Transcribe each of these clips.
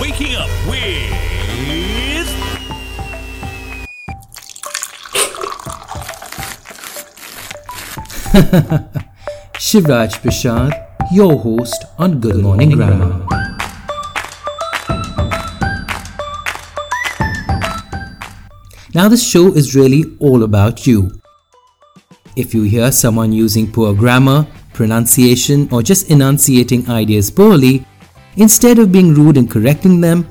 Waking up with. Shivraj Parshad, your host on Good Morning Grammar. Now, this show is really all about you. If you hear someone using poor grammar, pronunciation, or just enunciating ideas poorly, instead of being rude and correcting them,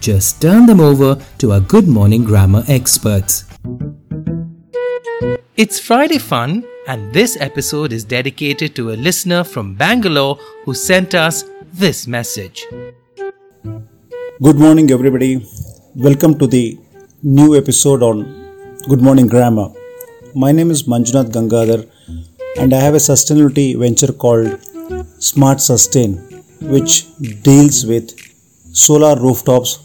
just turn them over to our Good Morning Grammar experts. It's Friday fun, and this episode is dedicated to a listener from Bangalore who sent us this message. Good morning, everybody. Welcome to the new episode on Good Morning Grammar. My name is Manjunath Gangadhar, and I have a sustainability venture called Smart Sustain, which deals with solar rooftops,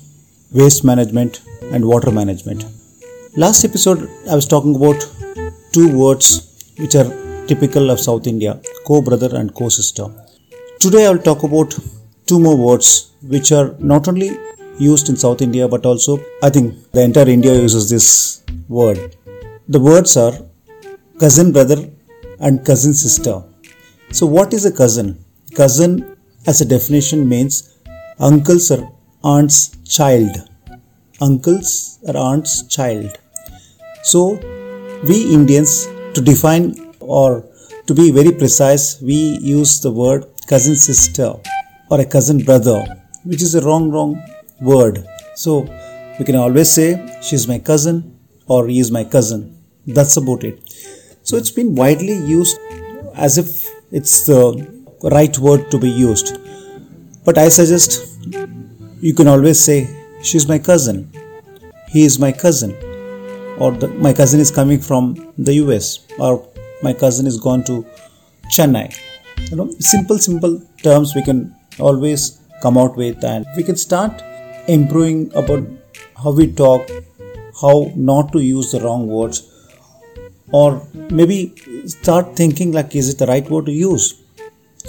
waste management, and water management. Last episode, I was talking about two words which are typical of South India co brother and co sister. Today, I will talk about two more words which are not only used in South India, but also I think the entire India uses this word. The words are cousin brother and cousin sister. So, what is a cousin? Cousin, as a definition, means uncle's or aunt's child. Uncle's or aunt's child. So, we Indians, to define or to be very precise, we use the word cousin sister or a cousin brother, which is a wrong, wrong word. So we can always say she's my cousin or he is my cousin. That's about it. So it's been widely used as if it's the right word to be used. But I suggest you can always say she's my cousin. He is my cousin. Or the, my cousin is coming from the US or my cousin is gone to Chennai. You know, simple, simple terms we can always come out with and we can start improving about how we talk, how not to use the wrong words, or maybe start thinking like, is it the right word to use?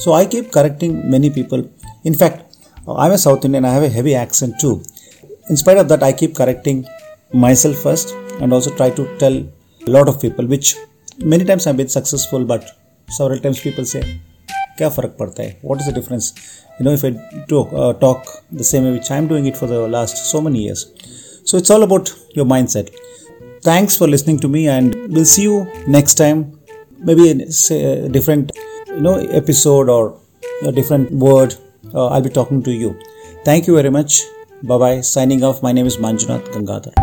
So I keep correcting many people. In fact, I'm a South Indian, I have a heavy accent too. In spite of that, I keep correcting myself first and also try to tell a lot of people, which many times I've been successful, but several times people say, क्या फ़र्क पड़ता है what is the difference you know if I talk the same way which I'm doing it for the last so many years. So it's all about your mindset. Thanks for listening to me, and we'll see you next time. Maybe say a different, you know, episode or a different word. Uh, I'll be talking to you. Thank you very much. Bye bye. Signing off. My name is Manjunath Gangadhar.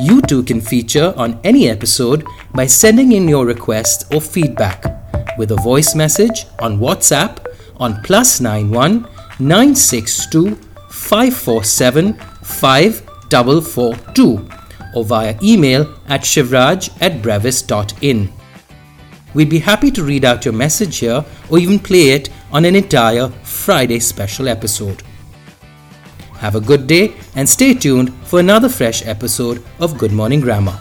You too can feature on any episode by sending in your request or feedback with a voice message on WhatsApp on plus 91 962 547 5442 or via email at shivraj at brevis.in. We'd be happy to read out your message here or even play it on an entire Friday special episode. Have a good day and stay tuned for another fresh episode of Good Morning Grammar.